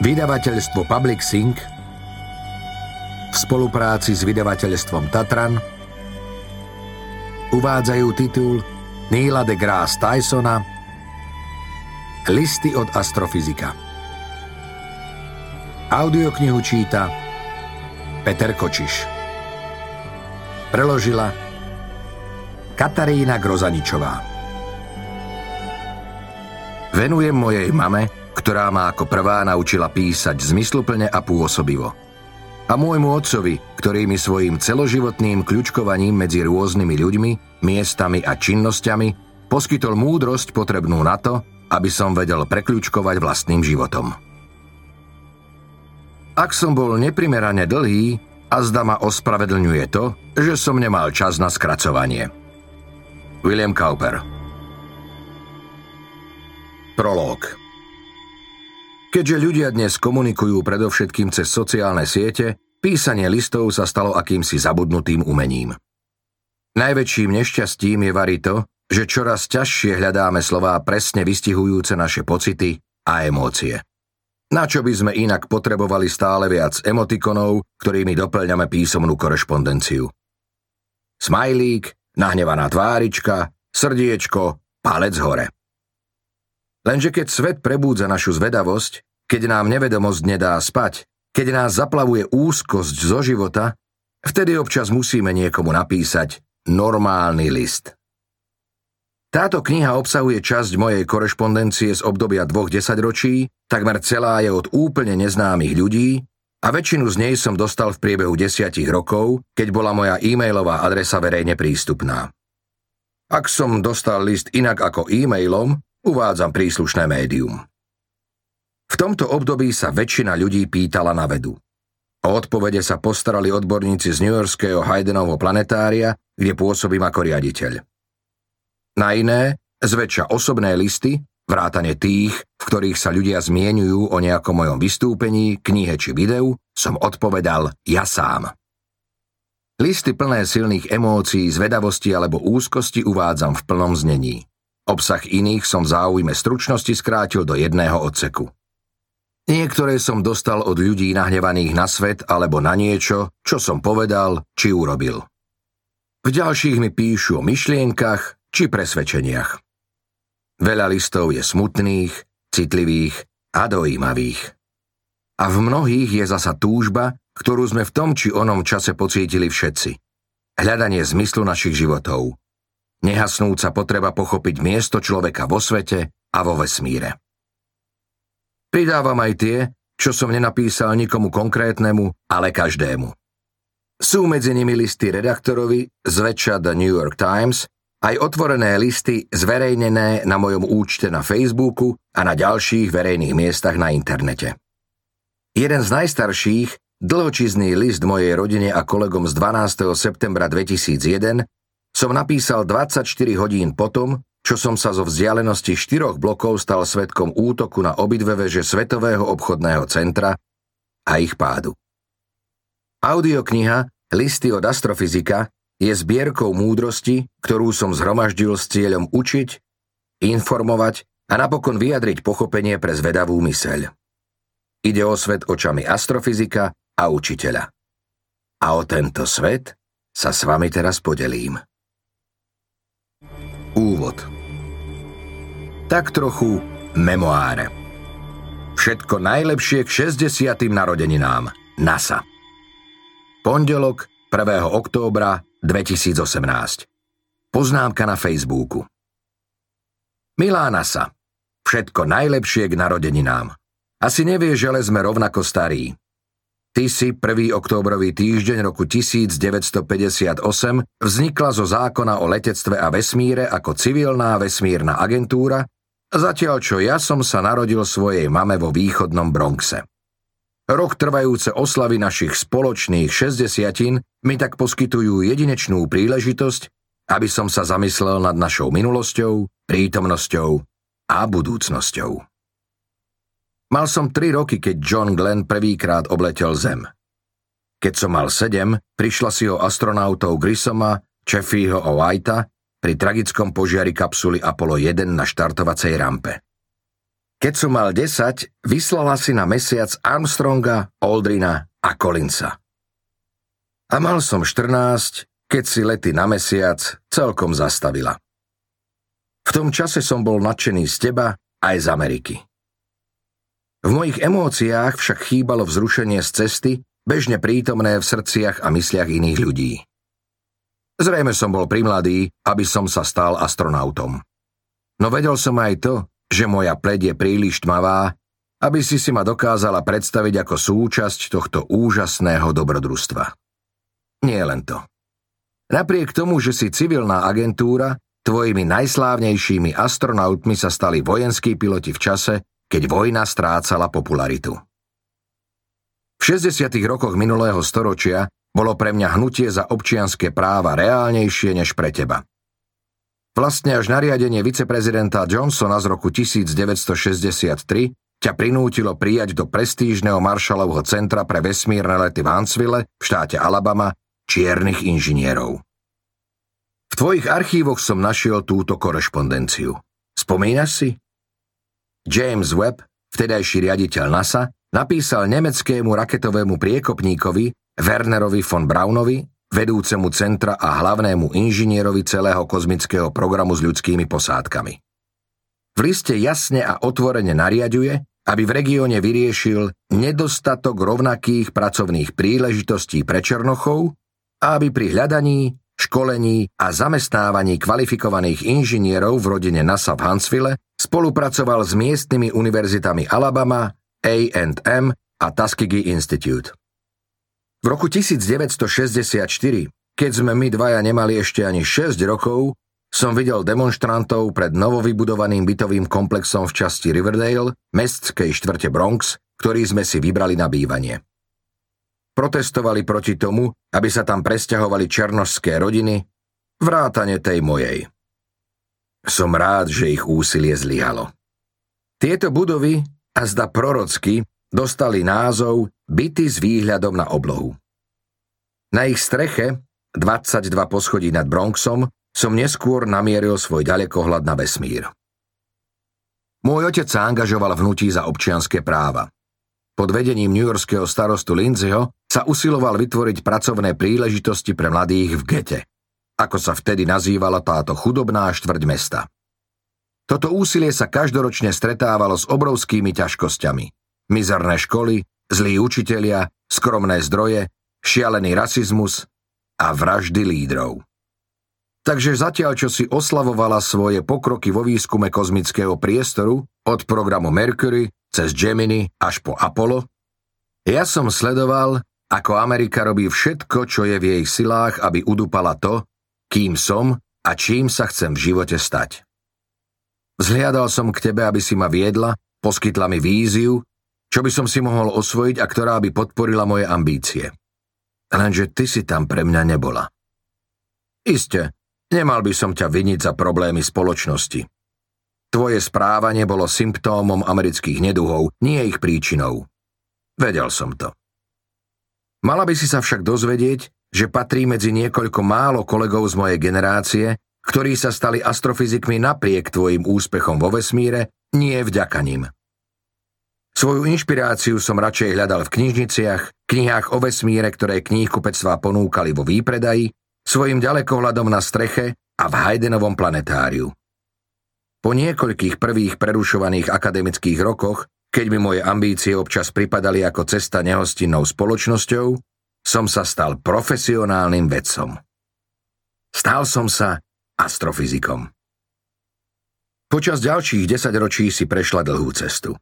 Vydavateľstvo Public Sync v spolupráci s vydavateľstvom Tatran uvádzajú titul Neila de Grasse Tysona Listy od astrofyzika. Audioknihu číta Peter Kočiš. Preložila Katarína Grozaničová. Venujem mojej mame, ktorá ma ako prvá naučila písať zmysluplne a pôsobivo. A môjmu otcovi, ktorý mi svojim celoživotným kľučkovaním medzi rôznymi ľuďmi, miestami a činnosťami poskytol múdrosť potrebnú na to, aby som vedel prekľúčkovať vlastným životom. Ak som bol neprimerane dlhý, a zda ma ospravedlňuje to, že som nemal čas na skracovanie. William Cowper Prolog Keďže ľudia dnes komunikujú predovšetkým cez sociálne siete, písanie listov sa stalo akýmsi zabudnutým umením. Najväčším nešťastím je vari to, že čoraz ťažšie hľadáme slová presne vystihujúce naše pocity a emócie. Na čo by sme inak potrebovali stále viac emotikonov, ktorými doplňame písomnú korešpondenciu? Smajlík, nahnevaná tvárička, srdiečko, palec hore. Lenže keď svet prebúdza našu zvedavosť, keď nám nevedomosť nedá spať, keď nás zaplavuje úzkosť zo života, vtedy občas musíme niekomu napísať normálny list. Táto kniha obsahuje časť mojej korešpondencie z obdobia dvoch desaťročí, takmer celá je od úplne neznámych ľudí a väčšinu z nej som dostal v priebehu desiatich rokov, keď bola moja e-mailová adresa verejne prístupná. Ak som dostal list inak ako e-mailom, Uvádzam príslušné médium. V tomto období sa väčšina ľudí pýtala na vedu. O odpovede sa postarali odborníci z New Yorkského Haydenovho planetária, kde pôsobím ako riaditeľ. Na iné, zväčša osobné listy, vrátane tých, v ktorých sa ľudia zmienujú o nejakom mojom vystúpení, knihe či videu, som odpovedal ja sám. Listy plné silných emócií, zvedavosti alebo úzkosti uvádzam v plnom znení. Obsah iných som v záujme stručnosti skrátil do jedného odseku. Niektoré som dostal od ľudí nahnevaných na svet alebo na niečo, čo som povedal či urobil. V ďalších mi píšu o myšlienkach či presvedčeniach. Veľa listov je smutných, citlivých a dojímavých. A v mnohých je zasa túžba, ktorú sme v tom či onom čase pocítili všetci. Hľadanie zmyslu našich životov, Nehasnúca potreba pochopiť miesto človeka vo svete a vo vesmíre. Pridávam aj tie, čo som nenapísal nikomu konkrétnemu, ale každému. Sú medzi nimi listy redaktorovi, zväčša The New York Times, aj otvorené listy zverejnené na mojom účte na Facebooku a na ďalších verejných miestach na internete. Jeden z najstarších, dlhočizný list mojej rodine a kolegom z 12. septembra 2001 som napísal 24 hodín potom, čo som sa zo vzdialenosti štyroch blokov stal svetkom útoku na obidve veže Svetového obchodného centra a ich pádu. Audiokniha Listy od astrofyzika je zbierkou múdrosti, ktorú som zhromaždil s cieľom učiť, informovať a napokon vyjadriť pochopenie pre zvedavú myseľ. Ide o svet očami astrofyzika a učiteľa. A o tento svet sa s vami teraz podelím. Úvod Tak trochu memoáre. Všetko najlepšie k 60. narodeninám. NASA. Pondelok 1. októbra 2018. Poznámka na Facebooku. Milá NASA, všetko najlepšie k narodeninám. Asi nevieš, že sme rovnako starí. Ty si 1. októbrový týždeň roku 1958 vznikla zo zákona o letectve a vesmíre ako civilná vesmírna agentúra, zatiaľ čo ja som sa narodil svojej mame vo východnom Bronxe. Rok trvajúce oslavy našich spoločných 60 mi tak poskytujú jedinečnú príležitosť, aby som sa zamyslel nad našou minulosťou, prítomnosťou a budúcnosťou. Mal som 3 roky, keď John Glenn prvýkrát obletel Zem. Keď som mal 7, prišla si o astronautov Grissoma, Cheffyho a Whitea pri tragickom požiari kapsuly Apollo 1 na štartovacej rampe. Keď som mal 10, vyslala si na mesiac Armstronga, Aldrina a Collinsa. A mal som 14, keď si lety na mesiac celkom zastavila. V tom čase som bol nadšený z teba aj z Ameriky. V mojich emóciách však chýbalo vzrušenie z cesty, bežne prítomné v srdciach a mysliach iných ľudí. Zrejme som bol primladý, aby som sa stal astronautom. No vedel som aj to, že moja pleť je príliš tmavá, aby si si ma dokázala predstaviť ako súčasť tohto úžasného dobrodružstva. Nie len to. Napriek tomu, že si civilná agentúra, tvojimi najslávnejšími astronautmi sa stali vojenskí piloti v čase, keď vojna strácala popularitu. V 60. rokoch minulého storočia bolo pre mňa hnutie za občianské práva reálnejšie než pre teba. Vlastne až nariadenie viceprezidenta Johnsona z roku 1963 ťa prinútilo prijať do prestížneho Marshallovho centra pre vesmírne lety v Huntsville v štáte Alabama čiernych inžinierov. V tvojich archívoch som našiel túto korešpondenciu. Spomínaš si? James Webb, vtedajší riaditeľ NASA, napísal nemeckému raketovému priekopníkovi Wernerovi von Braunovi, vedúcemu centra a hlavnému inžinierovi celého kozmického programu s ľudskými posádkami. V liste jasne a otvorene nariaduje, aby v regióne vyriešil nedostatok rovnakých pracovných príležitostí pre Černochov a aby pri hľadaní, školení a zamestnávaní kvalifikovaných inžinierov v rodine NASA v Huntsville spolupracoval s miestnymi univerzitami Alabama, A&M a Tuskegee Institute. V roku 1964, keď sme my dvaja nemali ešte ani 6 rokov, som videl demonstrantov pred novovybudovaným bytovým komplexom v časti Riverdale, mestskej štvrte Bronx, ktorý sme si vybrali na bývanie. Protestovali proti tomu, aby sa tam presťahovali černožské rodiny, vrátane tej mojej. Som rád, že ich úsilie zlyhalo. Tieto budovy, a zda prorocky, dostali názov Byty s výhľadom na oblohu. Na ich streche, 22 poschodí nad Bronxom, som neskôr namieril svoj ďalekohľad na vesmír. Môj otec sa angažoval v hnutí za občianské práva. Pod vedením newyorského starostu Lindsayho sa usiloval vytvoriť pracovné príležitosti pre mladých v gete, ako sa vtedy nazývala táto chudobná štvrť mesta. Toto úsilie sa každoročne stretávalo s obrovskými ťažkosťami. Mizerné školy, zlí učitelia, skromné zdroje, šialený rasizmus a vraždy lídrov. Takže zatiaľ, čo si oslavovala svoje pokroky vo výskume kozmického priestoru, od programu Mercury cez Gemini až po Apollo, ja som sledoval, ako Amerika robí všetko, čo je v jej silách, aby udupala to, kým som a čím sa chcem v živote stať. Vzhliadal som k tebe, aby si ma viedla, poskytla mi víziu čo by som si mohol osvojiť a ktorá by podporila moje ambície. Lenže ty si tam pre mňa nebola. Isté, nemal by som ťa viniť za problémy spoločnosti. Tvoje správanie bolo symptómom amerických neduhov, nie ich príčinou. Vedel som to. Mala by si sa však dozvedieť, že patrí medzi niekoľko málo kolegov z mojej generácie, ktorí sa stali astrofyzikmi napriek tvojim úspechom vo vesmíre, nie vďaka nim. Svoju inšpiráciu som radšej hľadal v knižniciach, knihách o vesmíre, ktoré kníhkupectvá ponúkali vo výpredaji, svojim ďalekohľadom na streche a v Haydenovom planetáriu. Po niekoľkých prvých prerušovaných akademických rokoch, keď mi moje ambície občas pripadali ako cesta nehostinnou spoločnosťou, som sa stal profesionálnym vedcom. Stal som sa astrofyzikom. Počas ďalších desaťročí si prešla dlhú cestu.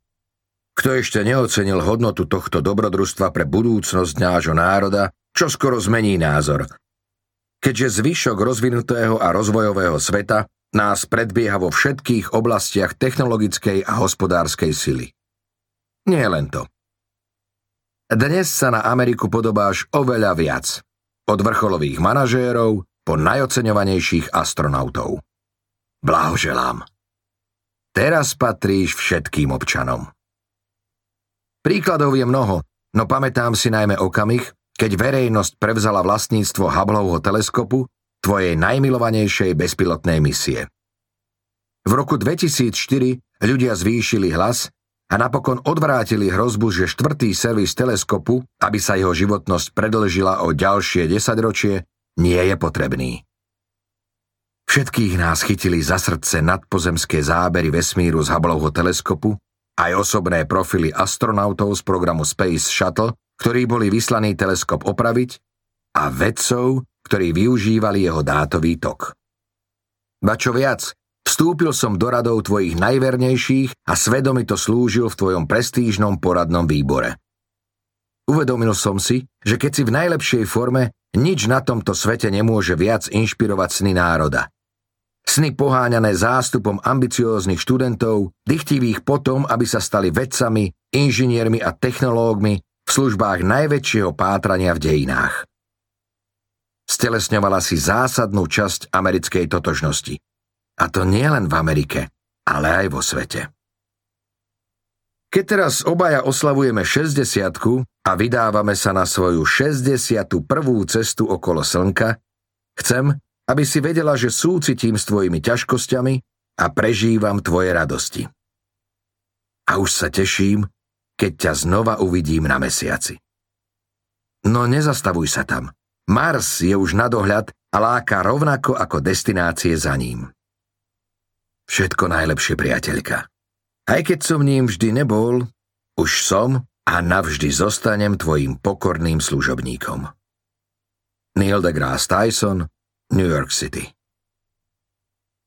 Kto ešte neocenil hodnotu tohto dobrodružstva pre budúcnosť nášho národa, čo skoro zmení názor. Keďže zvyšok rozvinutého a rozvojového sveta nás predbieha vo všetkých oblastiach technologickej a hospodárskej sily. Nie len to. Dnes sa na Ameriku podobáš oveľa viac. Od vrcholových manažérov po najoceňovanejších astronautov. Blahoželám. Teraz patríš všetkým občanom. Príkladov je mnoho, no pamätám si najmä okamih, keď verejnosť prevzala vlastníctvo Hubbleho teleskopu, tvojej najmilovanejšej bezpilotnej misie. V roku 2004 ľudia zvýšili hlas a napokon odvrátili hrozbu, že štvrtý servis teleskopu, aby sa jeho životnosť predlžila o ďalšie desaťročie, nie je potrebný. Všetkých nás chytili za srdce nadpozemské zábery vesmíru z Hubbleho teleskopu, aj osobné profily astronautov z programu Space Shuttle, ktorí boli vyslaný teleskop opraviť, a vedcov, ktorí využívali jeho dátový tok. Ba čo viac, vstúpil som do radov tvojich najvernejších a svedomito slúžil v tvojom prestížnom poradnom výbore. Uvedomil som si, že keď si v najlepšej forme, nič na tomto svete nemôže viac inšpirovať sny národa – Sny poháňané zástupom ambicióznych študentov, dychtivých potom, aby sa stali vedcami, inžiniermi a technológmi v službách najväčšieho pátrania v dejinách. Stelesňovala si zásadnú časť americkej totožnosti. A to nie len v Amerike, ale aj vo svete. Keď teraz obaja oslavujeme 60 a vydávame sa na svoju 61. cestu okolo Slnka, chcem, aby si vedela, že súcitím s tvojimi ťažkosťami a prežívam tvoje radosti. A už sa teším, keď ťa znova uvidím na mesiaci. No nezastavuj sa tam. Mars je už na dohľad a láka rovnako ako destinácie za ním. Všetko najlepšie, priateľka. Aj keď som ním vždy nebol, už som a navždy zostanem tvojim pokorným služobníkom. Neil deGrasse Tyson, New York City.